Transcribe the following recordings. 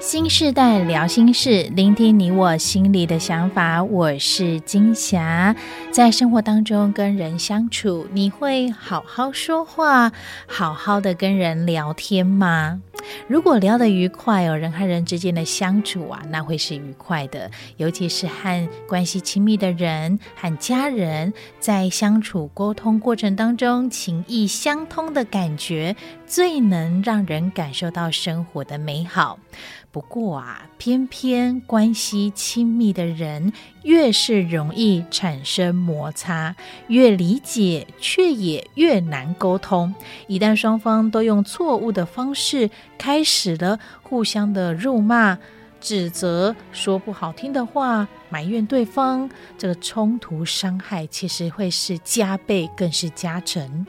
新世代聊心事，聆听你我心里的想法。我是金霞，在生活当中跟人相处，你会好好说话，好好的跟人聊天吗？如果聊得愉快哦，人和人之间的相处啊，那会是愉快的。尤其是和关系亲密的人、和家人在相处沟通过程当中，情意相通的感觉，最能让人感受到生活的美好。不过啊，偏偏关系亲密的人，越是容易产生摩擦，越理解却也越难沟通。一旦双方都用错误的方式开始了互相的辱骂、指责、说不好听的话、埋怨对方，这个冲突伤害其实会是加倍，更是加成。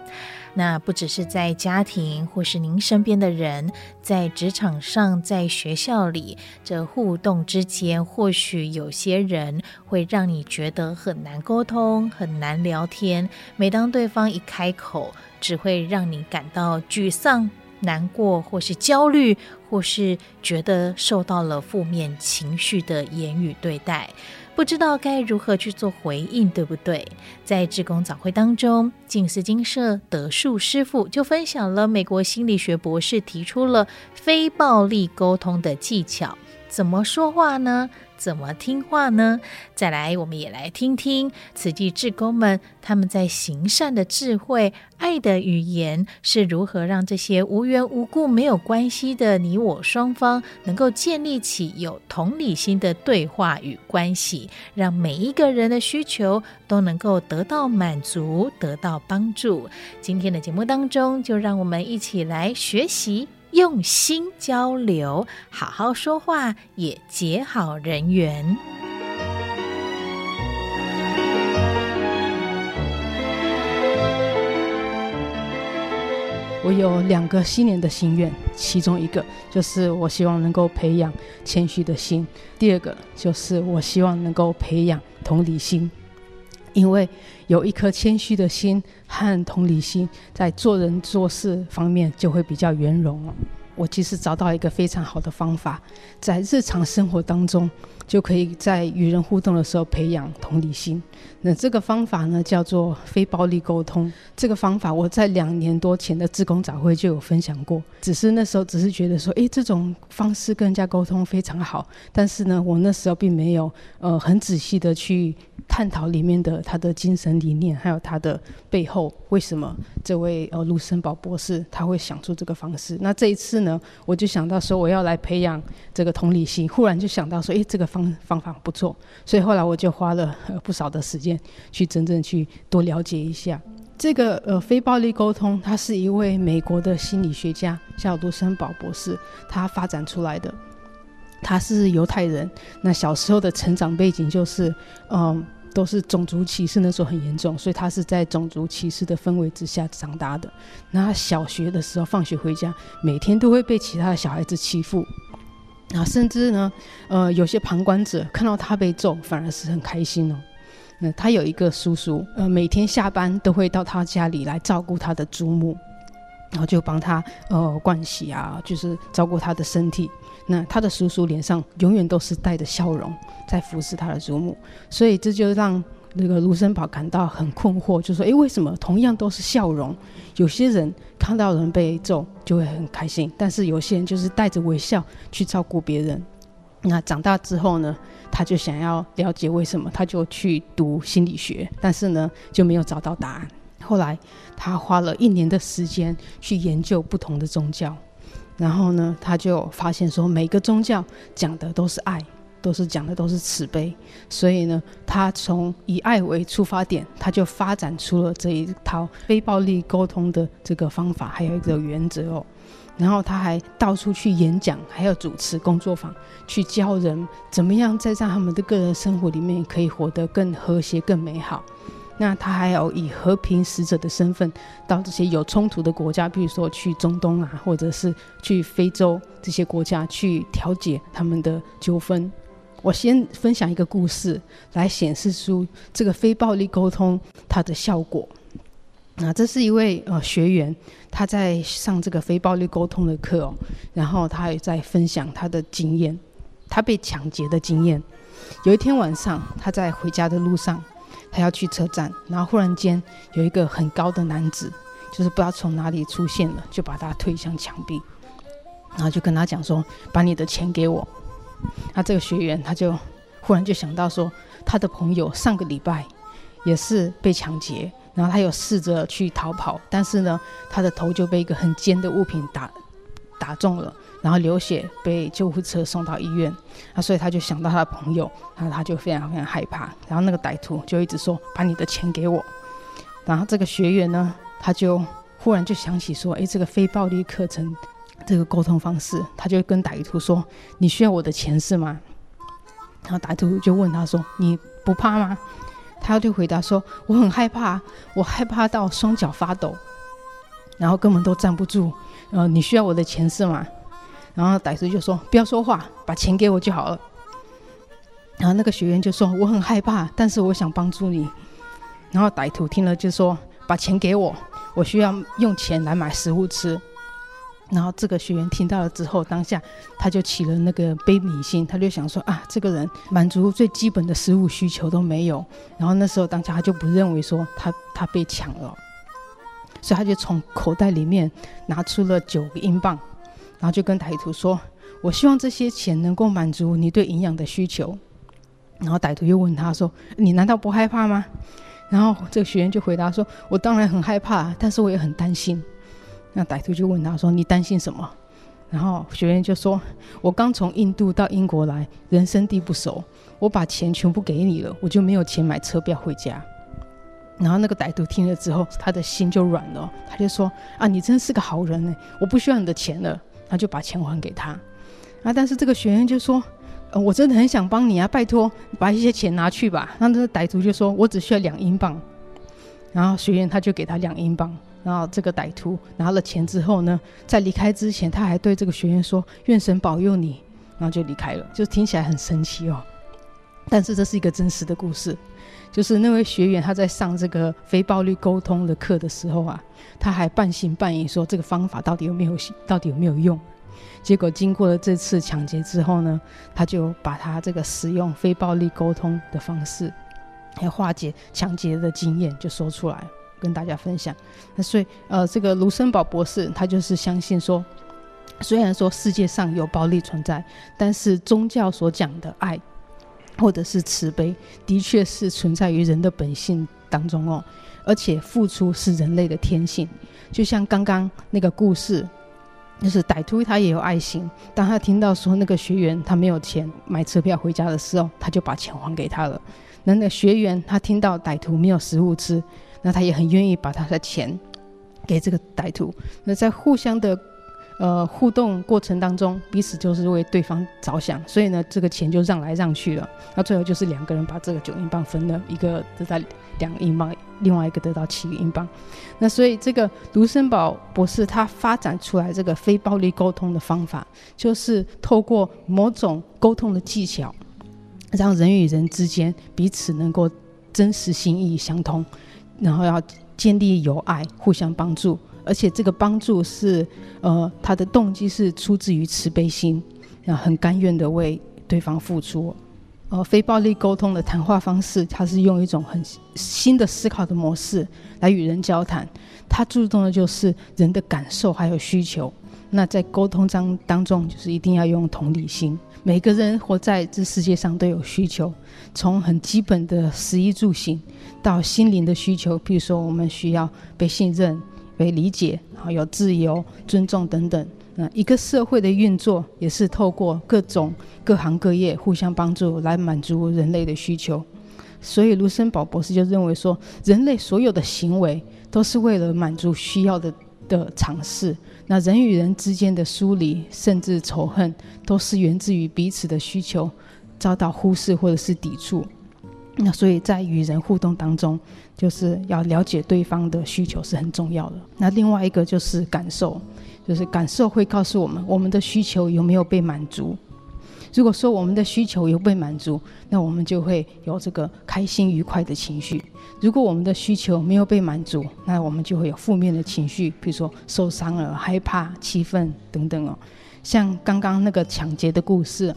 那不只是在家庭，或是您身边的人，在职场上，在学校里，这互动之间，或许有些人会让你觉得很难沟通，很难聊天。每当对方一开口，只会让你感到沮丧、难过，或是焦虑，或是觉得受到了负面情绪的言语对待。不知道该如何去做回应，对不对？在志工早会当中，静思金社德树师傅就分享了美国心理学博士提出了非暴力沟通的技巧。怎么说话呢？怎么听话呢？再来，我们也来听听慈济志工们他们在行善的智慧、爱的语言是如何让这些无缘无故没有关系的你我双方能够建立起有同理心的对话与关系，让每一个人的需求都能够得到满足、得到帮助。今天的节目当中，就让我们一起来学习。用心交流，好好说话，也结好人缘。我有两个新年的心愿，其中一个就是我希望能够培养谦虚的心，第二个就是我希望能够培养同理心。因为有一颗谦虚的心和同理心，在做人做事方面就会比较圆融了。我其实找到一个非常好的方法，在日常生活当中，就可以在与人互动的时候培养同理心。那这个方法呢，叫做非暴力沟通。这个方法我在两年多前的志工早会就有分享过，只是那时候只是觉得说，诶，这种方式跟人家沟通非常好。但是呢，我那时候并没有呃很仔细的去探讨里面的他的精神理念，还有他的背后为什么这位呃卢森堡博士他会想出这个方式。那这一次呢，我就想到说我要来培养这个同理心，忽然就想到说，诶，这个方方法不错，所以后来我就花了不少的时间。去真正去多了解一下这个呃非暴力沟通，他是一位美国的心理学家，叫卢森堡博士，他发展出来的。他是犹太人，那小时候的成长背景就是，嗯，都是种族歧视，那时候很严重，所以他是在种族歧视的氛围之下长大的。那他小学的时候放学回家，每天都会被其他的小孩子欺负，啊，甚至呢，呃，有些旁观者看到他被揍，反而是很开心哦。那他有一个叔叔，呃，每天下班都会到他家里来照顾他的祖母，然后就帮他呃盥洗啊，就是照顾他的身体。那他的叔叔脸上永远都是带着笑容，在服侍他的祖母，所以这就让那个卢森堡感到很困惑，就说：诶，为什么同样都是笑容，有些人看到人被揍就会很开心，但是有些人就是带着微笑去照顾别人？那长大之后呢，他就想要了解为什么，他就去读心理学，但是呢就没有找到答案。后来他花了一年的时间去研究不同的宗教，然后呢他就发现说，每个宗教讲的都是爱，都是讲的都是慈悲，所以呢他从以爱为出发点，他就发展出了这一套非暴力沟通的这个方法，还有一个原则哦。然后他还到处去演讲，还要主持工作坊，去教人怎么样在在他们的个人生活里面可以活得更和谐、更美好。那他还有以和平使者的身份到这些有冲突的国家，比如说去中东啊，或者是去非洲这些国家去调解他们的纠纷。我先分享一个故事来显示出这个非暴力沟通它的效果。啊，这是一位呃学员，他在上这个非暴力沟通的课哦，然后他也在分享他的经验，他被抢劫的经验。有一天晚上，他在回家的路上，他要去车站，然后忽然间有一个很高的男子，就是不知道从哪里出现了，就把他推向墙壁，然后就跟他讲说：“把你的钱给我。”那这个学员他就忽然就想到说，他的朋友上个礼拜也是被抢劫。然后他有试着去逃跑，但是呢，他的头就被一个很尖的物品打打中了，然后流血，被救护车送到医院。啊，所以他就想到他的朋友，然后他就非常非常害怕。然后那个歹徒就一直说：“把你的钱给我。”然后这个学员呢，他就忽然就想起说：“诶，这个非暴力课程，这个沟通方式，他就跟歹徒说：‘你需要我的钱是吗？’然后歹徒就问他说：‘你不怕吗？’”他就回答说：“我很害怕，我害怕到双脚发抖，然后根本都站不住。呃，你需要我的钱是吗？”然后歹徒就说：“不要说话，把钱给我就好了。”然后那个学员就说：“我很害怕，但是我想帮助你。”然后歹徒听了就说：“把钱给我，我需要用钱来买食物吃。”然后这个学员听到了之后，当下他就起了那个悲悯心，他就想说啊，这个人满足最基本的食物需求都没有。然后那时候当下他就不认为说他他被抢了，所以他就从口袋里面拿出了九个英镑，然后就跟歹徒说：“我希望这些钱能够满足你对营养的需求。”然后歹徒又问他说：“你难道不害怕吗？”然后这个学员就回答说：“我当然很害怕，但是我也很担心。”那歹徒就问他说：“你担心什么？”然后学员就说：“我刚从印度到英国来，人生地不熟，我把钱全部给你了，我就没有钱买车票回家。”然后那个歹徒听了之后，他的心就软了，他就说：“啊，你真是个好人呢，我不需要你的钱了。”他就把钱还给他。啊，但是这个学员就说：“呃，我真的很想帮你啊，拜托把一些钱拿去吧。”那这个歹徒就说：“我只需要两英镑。”然后学员他就给他两英镑。然后这个歹徒拿了钱之后呢，在离开之前，他还对这个学员说：“愿神保佑你。”然后就离开了，就听起来很神奇哦。但是这是一个真实的故事，就是那位学员他在上这个非暴力沟通的课的时候啊，他还半信半疑说这个方法到底有没有到底有没有用。结果经过了这次抢劫之后呢，他就把他这个使用非暴力沟通的方式，还有化解抢劫的经验就说出来。跟大家分享，那所以呃，这个卢森堡博士他就是相信说，虽然说世界上有暴力存在，但是宗教所讲的爱或者是慈悲，的确是存在于人的本性当中哦，而且付出是人类的天性。就像刚刚那个故事，就是歹徒他也有爱心，当他听到说那个学员他没有钱买车票回家的时候，他就把钱还给他了。那那个学员他听到歹徒没有食物吃。那他也很愿意把他的钱给这个歹徒。那在互相的呃互动过程当中，彼此就是为对方着想，所以呢，这个钱就让来让去了。那最后就是两个人把这个九英镑分了，一个得到两英镑，另外一个得到七个英镑。那所以这个卢森堡博士他发展出来这个非暴力沟通的方法，就是透过某种沟通的技巧，让人与人之间彼此能够真实心意相通。然后要建立友爱，互相帮助，而且这个帮助是，呃，他的动机是出自于慈悲心，然后很甘愿的为对方付出。呃，非暴力沟通的谈话方式，它是用一种很新的思考的模式来与人交谈，它注重的就是人的感受还有需求。那在沟通当当中，就是一定要用同理心。每个人活在这世界上都有需求，从很基本的食衣住行，到心灵的需求，比如说我们需要被信任、被理解，然后有自由、尊重等等。那一个社会的运作也是透过各种各行各业互相帮助来满足人类的需求。所以卢森堡博士就认为说，人类所有的行为都是为了满足需要的的尝试。那人与人之间的疏离，甚至仇恨，都是源自于彼此的需求遭到忽视或者是抵触。那所以在与人互动当中，就是要了解对方的需求是很重要的。那另外一个就是感受，就是感受会告诉我们我们的需求有没有被满足。如果说我们的需求有被满足，那我们就会有这个开心愉快的情绪；如果我们的需求没有被满足，那我们就会有负面的情绪，比如说受伤了、害怕、气愤等等哦。像刚刚那个抢劫的故事，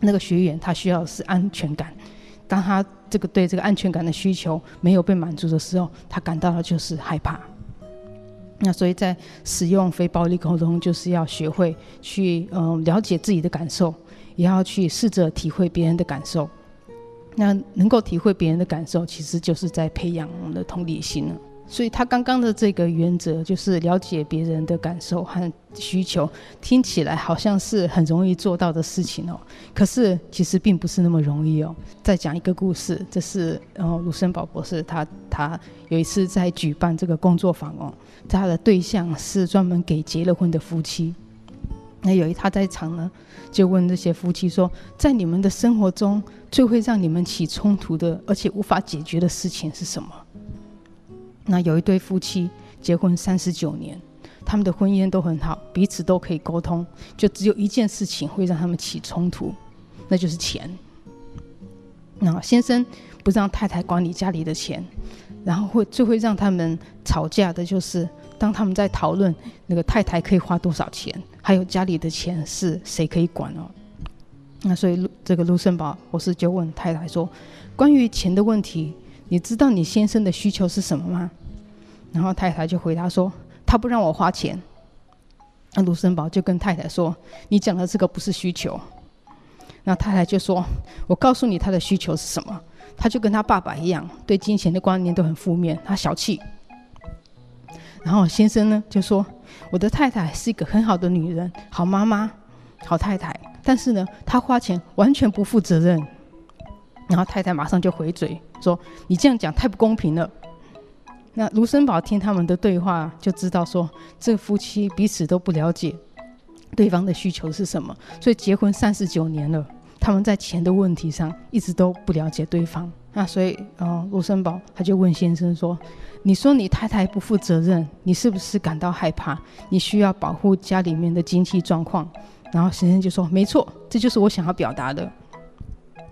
那个学员他需要的是安全感，当他这个对这个安全感的需求没有被满足的时候，他感到的就是害怕。那所以在使用非暴力沟通，就是要学会去嗯、了解自己的感受，也要去试着体会别人的感受。那能够体会别人的感受，其实就是在培养我们的同理心了。所以他刚刚的这个原则就是了解别人的感受和需求，听起来好像是很容易做到的事情哦。可是其实并不是那么容易哦。再讲一个故事，这是呃卢森堡博士他他有一次在举办这个工作坊哦，他的对象是专门给结了婚的夫妻。那有一他在场呢，就问这些夫妻说，在你们的生活中最会让你们起冲突的，而且无法解决的事情是什么？那有一对夫妻结婚三十九年，他们的婚姻都很好，彼此都可以沟通，就只有一件事情会让他们起冲突，那就是钱。那先生不让太太管理家里的钱，然后会最会让他们吵架的就是当他们在讨论那个太太可以花多少钱，还有家里的钱是谁可以管哦。那所以这个卢森堡博士就问太太说，关于钱的问题。你知道你先生的需求是什么吗？然后太太就回答说：“他不让我花钱。”那卢森堡就跟太太说：“你讲的这个不是需求。”那太太就说：“我告诉你他的需求是什么？他就跟他爸爸一样，对金钱的观念都很负面，他小气。”然后先生呢就说：“我的太太是一个很好的女人，好妈妈，好太太，但是呢，她花钱完全不负责任。”然后太太马上就回嘴说：“你这样讲太不公平了。”那卢森堡听他们的对话，就知道说这夫妻彼此都不了解对方的需求是什么，所以结婚三十九年了，他们在钱的问题上一直都不了解对方。那所以，呃，卢森堡他就问先生说：“你说你太太不负责任，你是不是感到害怕？你需要保护家里面的经济状况？”然后先生就说：“没错，这就是我想要表达的。”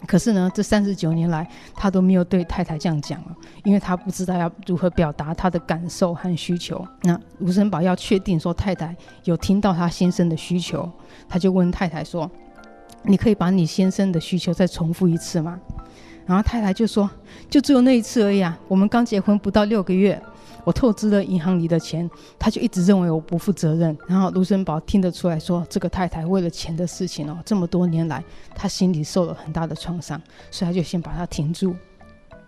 可是呢，这三十九年来，他都没有对太太这样讲了，因为他不知道要如何表达他的感受和需求。那卢森堡要确定说太太有听到他先生的需求，他就问太太说：“你可以把你先生的需求再重复一次吗？”然后太太就说：“就只有那一次而已啊，我们刚结婚不到六个月。”我透支了银行里的钱，他就一直认为我不负责任。然后卢森堡听得出来说，这个太太为了钱的事情哦，这么多年来，他心里受了很大的创伤，所以他就先把他停住，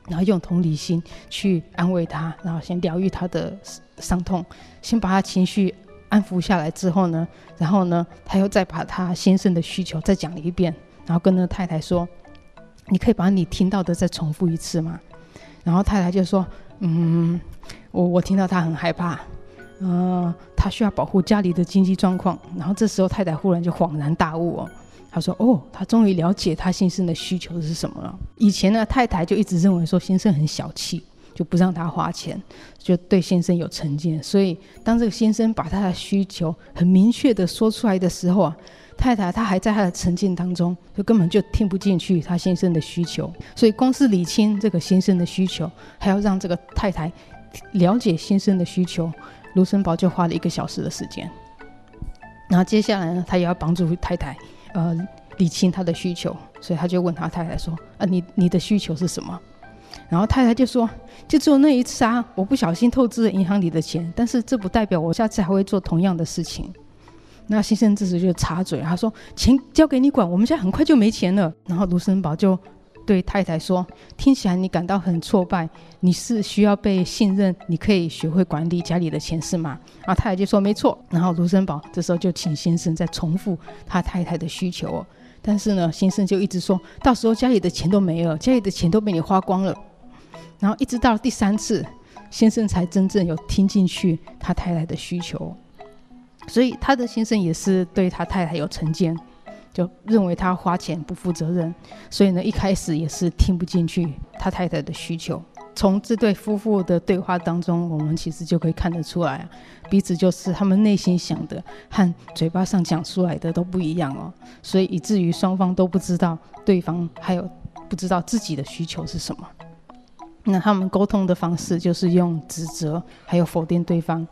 然后用同理心去安慰他，然后先疗愈他的伤痛，先把他情绪安抚下来之后呢，然后呢，他又再把他先生的需求再讲了一遍，然后跟那个太太说：“你可以把你听到的再重复一次吗？”然后太太就说：“嗯。”我我听到他很害怕，呃，他需要保护家里的经济状况。然后这时候太太忽然就恍然大悟哦，她说：“哦，他终于了解他先生的需求是什么了。以前呢，太太就一直认为说先生很小气，就不让他花钱，就对先生有成见。所以当这个先生把他的需求很明确的说出来的时候啊。”太太她还在她的沉浸当中，就根本就听不进去她先生的需求，所以光是理清这个先生的需求，还要让这个太太了解先生的需求，卢森堡就花了一个小时的时间。然后接下来呢，他也要帮助太太呃理清她的需求，所以他就问他太太说：“啊，你你的需求是什么？”然后太太就说：“就只有那一次啊，我不小心透支了银行里的钱，但是这不代表我下次还会做同样的事情。”那先生这时就插嘴，他说：“钱交给你管，我们现在很快就没钱了。”然后卢森堡就对太太说：“听起来你感到很挫败，你是需要被信任，你可以学会管理家里的钱是吗？”然后太太就说：“没错。”然后卢森堡这时候就请先生再重复他太太的需求哦，但是呢，先生就一直说到时候家里的钱都没了，家里的钱都被你花光了。然后一直到第三次，先生才真正有听进去他太太的需求。所以他的先生也是对他太太有成见，就认为他花钱不负责任，所以呢，一开始也是听不进去他太太的需求。从这对夫妇的对话当中，我们其实就可以看得出来啊，彼此就是他们内心想的和嘴巴上讲出来的都不一样哦，所以以至于双方都不知道对方还有不知道自己的需求是什么。那他们沟通的方式就是用指责还有否定对方，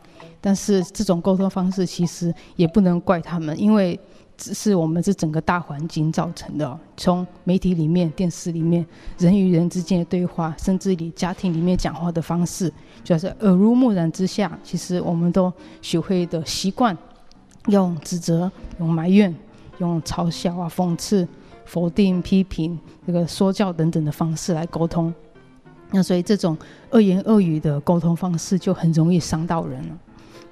但是这种沟通方式其实也不能怪他们，因为。只是我们是整个大环境造成的，从媒体里面、电视里面，人与人之间的对话，甚至你家庭里面讲话的方式，就是耳濡目染之下，其实我们都学会的习惯，用指责、用埋怨、用嘲笑啊、讽刺、否定、批评、这个说教等等的方式来沟通。那所以这种恶言恶语的沟通方式就很容易伤到人了。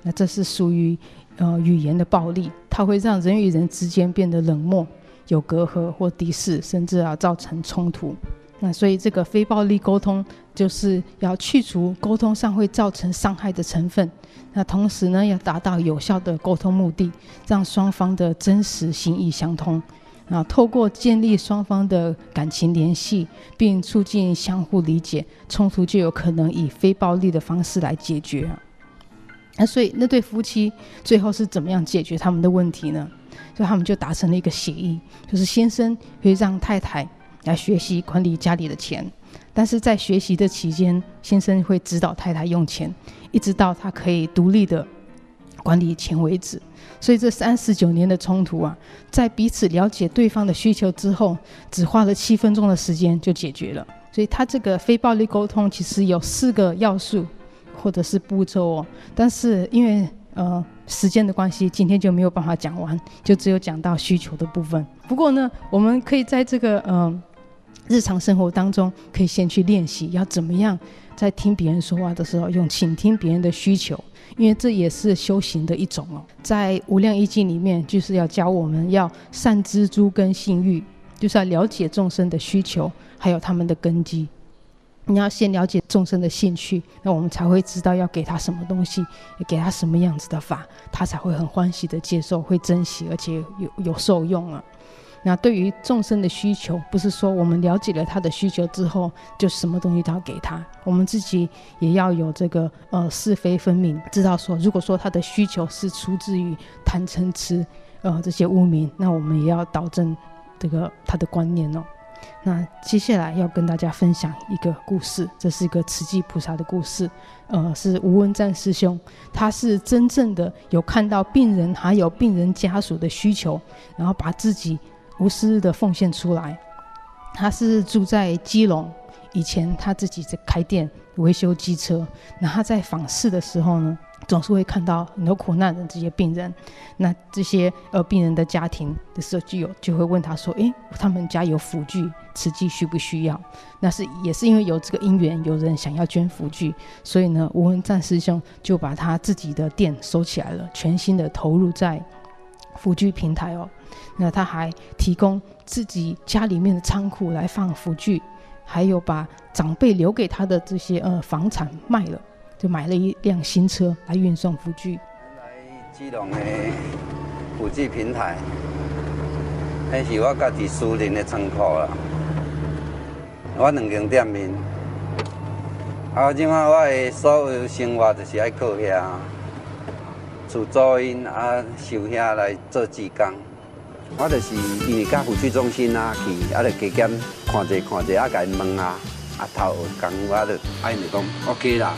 那这是属于。呃，语言的暴力，它会让人与人之间变得冷漠、有隔阂或敌视，甚至啊造成冲突。那所以这个非暴力沟通就是要去除沟通上会造成伤害的成分。那同时呢，要达到有效的沟通目的，让双方的真实心意相通。啊，透过建立双方的感情联系，并促进相互理解，冲突就有可能以非暴力的方式来解决。那所以那对夫妻最后是怎么样解决他们的问题呢？所以他们就达成了一个协议，就是先生会让太太来学习管理家里的钱，但是在学习的期间，先生会指导太太用钱，一直到他可以独立的管理钱为止。所以这三十九年的冲突啊，在彼此了解对方的需求之后，只花了七分钟的时间就解决了。所以他这个非暴力沟通其实有四个要素。或者是步骤哦，但是因为呃时间的关系，今天就没有办法讲完，就只有讲到需求的部分。不过呢，我们可以在这个嗯、呃、日常生活当中，可以先去练习要怎么样在听别人说话的时候，用倾听别人的需求，因为这也是修行的一种哦。在无量义经里面，就是要教我们要善知诸根性欲，就是要了解众生的需求，还有他们的根基。你要先了解众生的兴趣，那我们才会知道要给他什么东西，给他什么样子的法，他才会很欢喜的接受，会珍惜，而且有有受用啊。那对于众生的需求，不是说我们了解了他的需求之后，就什么东西都要给他。我们自己也要有这个呃是非分明，知道说，如果说他的需求是出自于贪嗔痴呃这些污名，那我们也要导正这个他的观念哦。那接下来要跟大家分享一个故事，这是一个慈济菩萨的故事，呃，是吴文赞师兄，他是真正的有看到病人还有病人家属的需求，然后把自己无私的奉献出来。他是住在基隆，以前他自己在开店维修机车，那他在访视的时候呢，总是会看到很多苦难的这些病人，那这些呃病人的家庭的时候就有就会问他说：“诶，他们家有辅具，慈济需不需要？”那是也是因为有这个因缘，有人想要捐辅具，所以呢，吴文赞师兄就把他自己的店收起来了，全心的投入在辅具平台哦。那他还提供自己家里面的仓库来放辅具，还有把长辈留给他的这些呃房产卖了。就买了一辆新车来运送辅具。来基隆的辅具平台，那是我家己私人的仓库啦。我两间店面，啊，即马我的所有生活就是爱靠遐，厝租因啊，收遐来做志工。我就是因为甲辅具中心啊去，啊，就加减看者看者，啊，甲因问啊，啊，头讲我就啊，因就讲 OK 啦。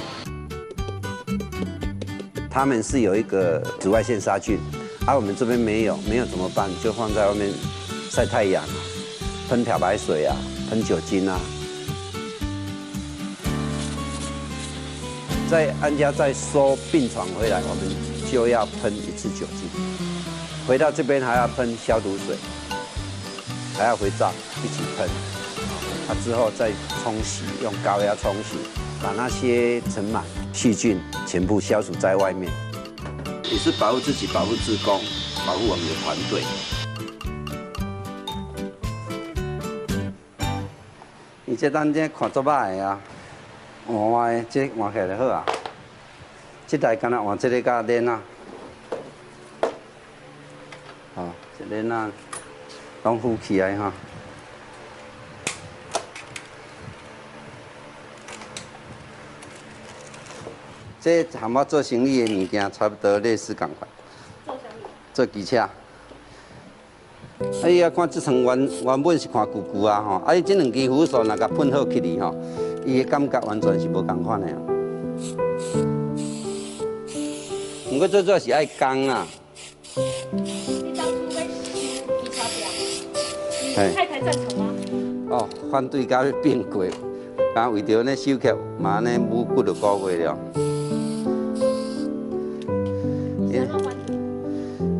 他们是有一个紫外线杀菌，啊、我们这边没有，没有怎么办？就放在外面晒太阳，喷漂白水啊，喷酒精啊。在安家再收病床回来，我们就要喷一次酒精。回到这边还要喷消毒水，还要回灶一起喷。啊，之后再冲洗，用高压冲洗，把那些尘螨。细菌全部消除在外面，也是保护自己、保护志工、保护我们的团队。你这单这看做歹啊，换的这换起来就好啊。这台干那换这个家电啊，好，这电啊，拢浮起来哈。这和我做生意的物件差不多类似共款。做生意？做机车。哎呀，看这层原原本是看旧旧啊吼，啊伊这两支扶手那个喷好起哩吼，伊的感觉完全是无共款的。不过最主要是爱钢啊。太太赞成吗？哦，反对甲要变过，啊为着那修克嘛呢无几多个月了。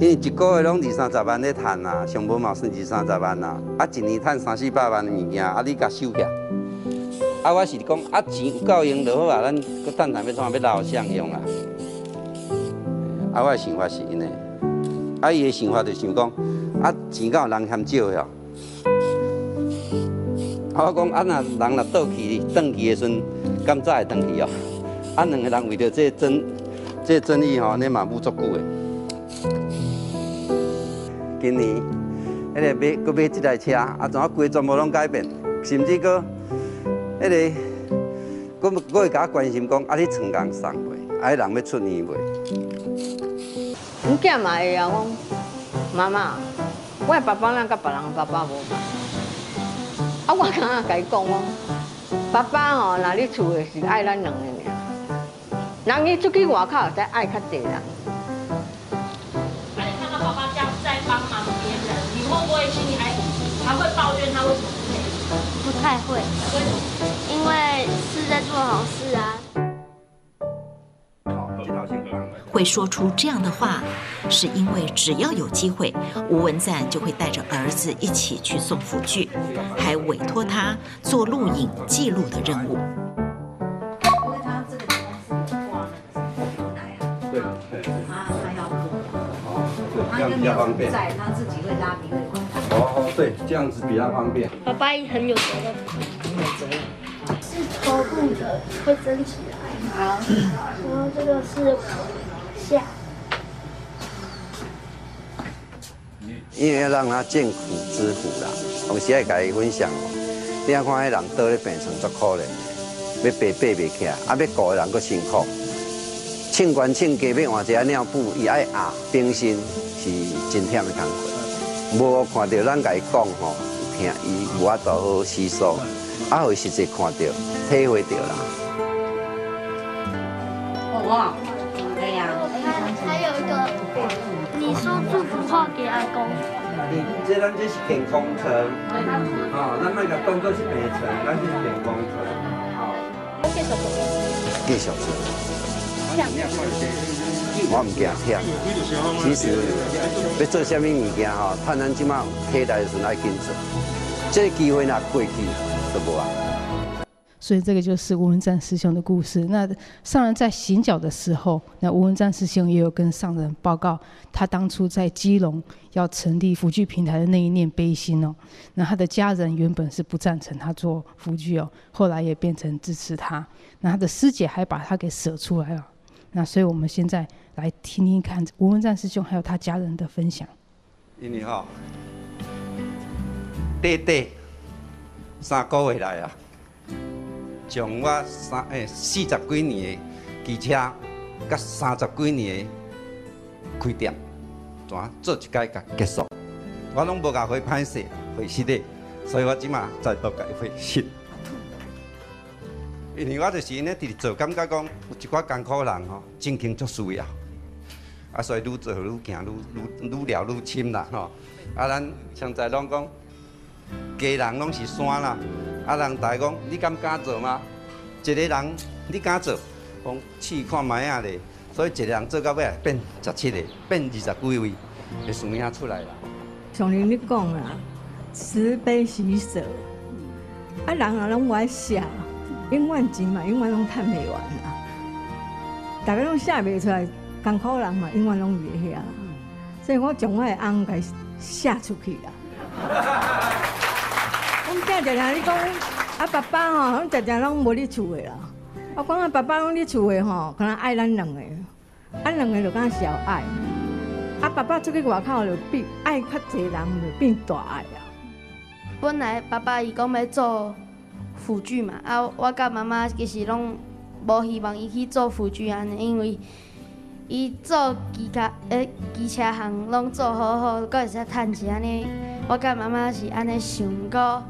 因为一个月拢二三十万在赚啊，上无嘛算二三十万啊，啊一年赚三四百万的物件，啊你甲收起，啊我是讲啊钱有够用就好啊，咱搁等下要怎要老相用啊。啊我的想法是因为，啊伊的想法就想讲，啊钱敢有人嫌少呀？啊我讲啊若人若倒去，转去的时阵，敢早会转去哦？啊两个人为着这个争，这个争议吼，你嘛不足久的。今年，迄个买，搁买这台车，啊，怎啊规全部拢改变，甚至搁，迄个，搁搁会甲关心讲，啊，你成功送袂？啊，人要出年袂？阮囝嘛会啊，讲妈妈，我的爸爸哪甲别人爸爸无同？啊，我刚刚甲伊讲哦，爸爸吼，若你厝的是爱咱两个尔，人伊出去外口才爱较济人。还会抱怨他为什么不配？不太会。为什么？因为是在做好事啊。会说出这样的话，是因为只要有机会，吴文赞就会带着儿子一起去送辅具，还委托他做录影记录的任务。因为他这个地方是挂那个牛奶啊，对对，他他要做，他又没有在，他自己会拉皮会。哦，对，这样子比较方便。爸爸也很有责任，很有责任。是头部的，会升起来。好，然后这个是下。因为要让他见苦知苦啦，同时也跟伊分享。你看迄人倒在病床足可怜，要爬爬不起来，啊，要顾的人搁辛苦。称官称家要换一个尿布，伊爱压冰心，是真忝的工作。无看到咱甲伊讲吼，听伊无法度好好吸收，啊，会实际看到、体会到啦。哇，对呀。还有一个，你说祝福话给阿公。你这咱这是健康城，啊，咱那个动作是病城，咱这是健康城。好。介绍什么？介绍什么？我唔惊忝，其实要做什么物件吼，趁咱即马体力的时阵爱紧做，这个机会若过去就无啊。所以这个就是吴文赞师兄的故事。那上人在行脚的时候，那吴文赞师兄也有跟上人报告，他当初在基隆要成立福聚平台的那一念悲心哦。那他的家人原本是不赞成他做福聚哦，后来也变成支持他。那他的师姐还把他给舍出来了。那所以我们现在。来听听看吴文赞师兄还有他家人的分享。你好，弟弟三个月来啊，从我三诶四十几年的机车，甲三十几年的开店，怎做一届甲结束，我拢无甲会歹势，会失的，所以我即马再度改会失。因为我就是呢，直直做，感觉讲有一寡艰苦人吼，真经足需要。啊，所以愈做愈行，愈愈愈聊愈深啦，吼！啊，咱现在拢讲，家人拢是山啦，啊，人大家讲，你敢敢做吗？一个人你敢做，讲试看觅仔咧，所以一个人做到尾变十七个，变二十几位，就数名出来啦。像你你讲啦，慈悲喜舍，啊，人啊拢爱写，永远钱嘛，永远拢趁袂完啦，大家拢写袂出来。艰苦人嘛，永远拢袂晓，所以我将我的翁给写出去啦。常常你讲，啊爸爸吼，我常常拢无伫厝诶啦。我讲啊爸爸拢伫厝诶吼，可能爱咱两个，咱两个就敢小爱。啊爸爸出去外口就变爱较侪人就变大爱啊。本来爸爸伊讲要做辅具嘛，啊我甲妈妈其实拢。无希望伊去做辅具安尼，因为伊做机卡诶机车行拢做好好，搁会使趁钱安尼。我甲妈妈是安尼想过，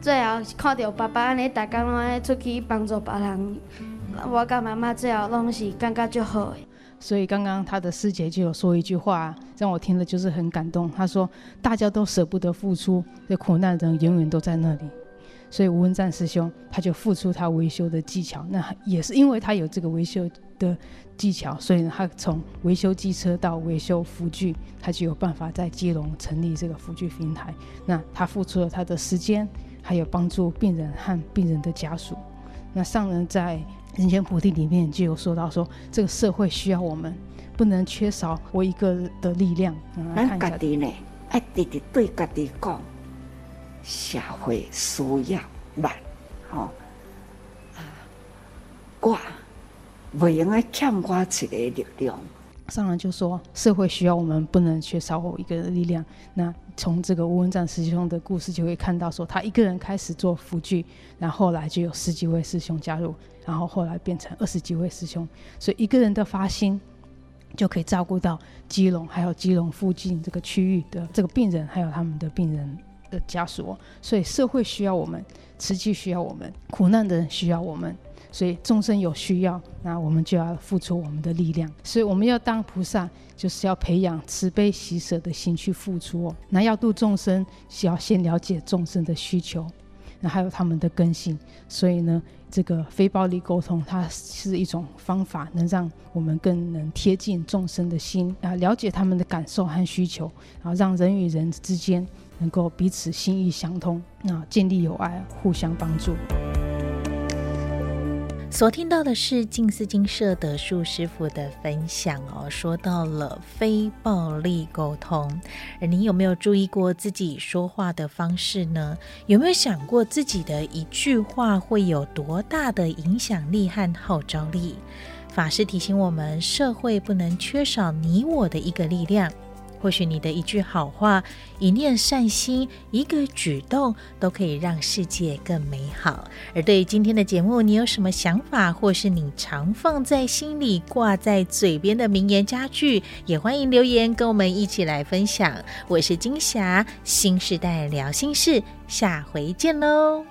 最后看到爸爸安尼，逐工拢安出去帮助别人，我甲妈妈最后拢是感觉就好。所以刚刚他的师姐就有说一句话，让我听了就是很感动。他说：“大家都舍不得付出，这苦难的人永远都在那里。”所以吴文赞师兄他就付出他维修的技巧，那也是因为他有这个维修的技巧，所以呢，他从维修机车到维修辅具，他就有办法在基隆成立这个辅具平台。那他付出了他的时间，还有帮助病人和病人的家属。那上人在《人间菩提》里面就有说到说，说这个社会需要我们，不能缺少我一个的力量。咱家己呢，爱直直对家己讲。社会需要咱，吼、哦、啊！我不应该欠我一个力量。上人就说，社会需要我们，不能缺少我一个人的力量。那从这个吴文展师兄的故事就会看到，说他一个人开始做辅具，然后来就有十几位师兄加入，然后后来变成二十几位师兄。所以一个人的发心，就可以照顾到基隆，还有基隆附近这个区域的这个病人，还有他们的病人。的家属，所以社会需要我们，慈济需要我们，苦难的人需要我们，所以众生有需要，那我们就要付出我们的力量。所以我们要当菩萨，就是要培养慈悲喜舍的心去付出哦。那要度众生，需要先了解众生的需求，那还有他们的根性。所以呢，这个非暴力沟通，它是一种方法，能让我们更能贴近众生的心啊，了解他们的感受和需求，然后让人与人之间。能够彼此心意相通，那建立友爱，互相帮助。所听到的是静思精舍德树师傅的分享哦，说到了非暴力沟通，而你有没有注意过自己说话的方式呢？有没有想过自己的一句话会有多大的影响力和号召力？法师提醒我们，社会不能缺少你我的一个力量。或许你的一句好话、一念善心、一个举动，都可以让世界更美好。而对于今天的节目，你有什么想法，或是你常放在心里、挂在嘴边的名言佳句，也欢迎留言跟我们一起来分享。我是金霞，新时代聊心事，下回见喽。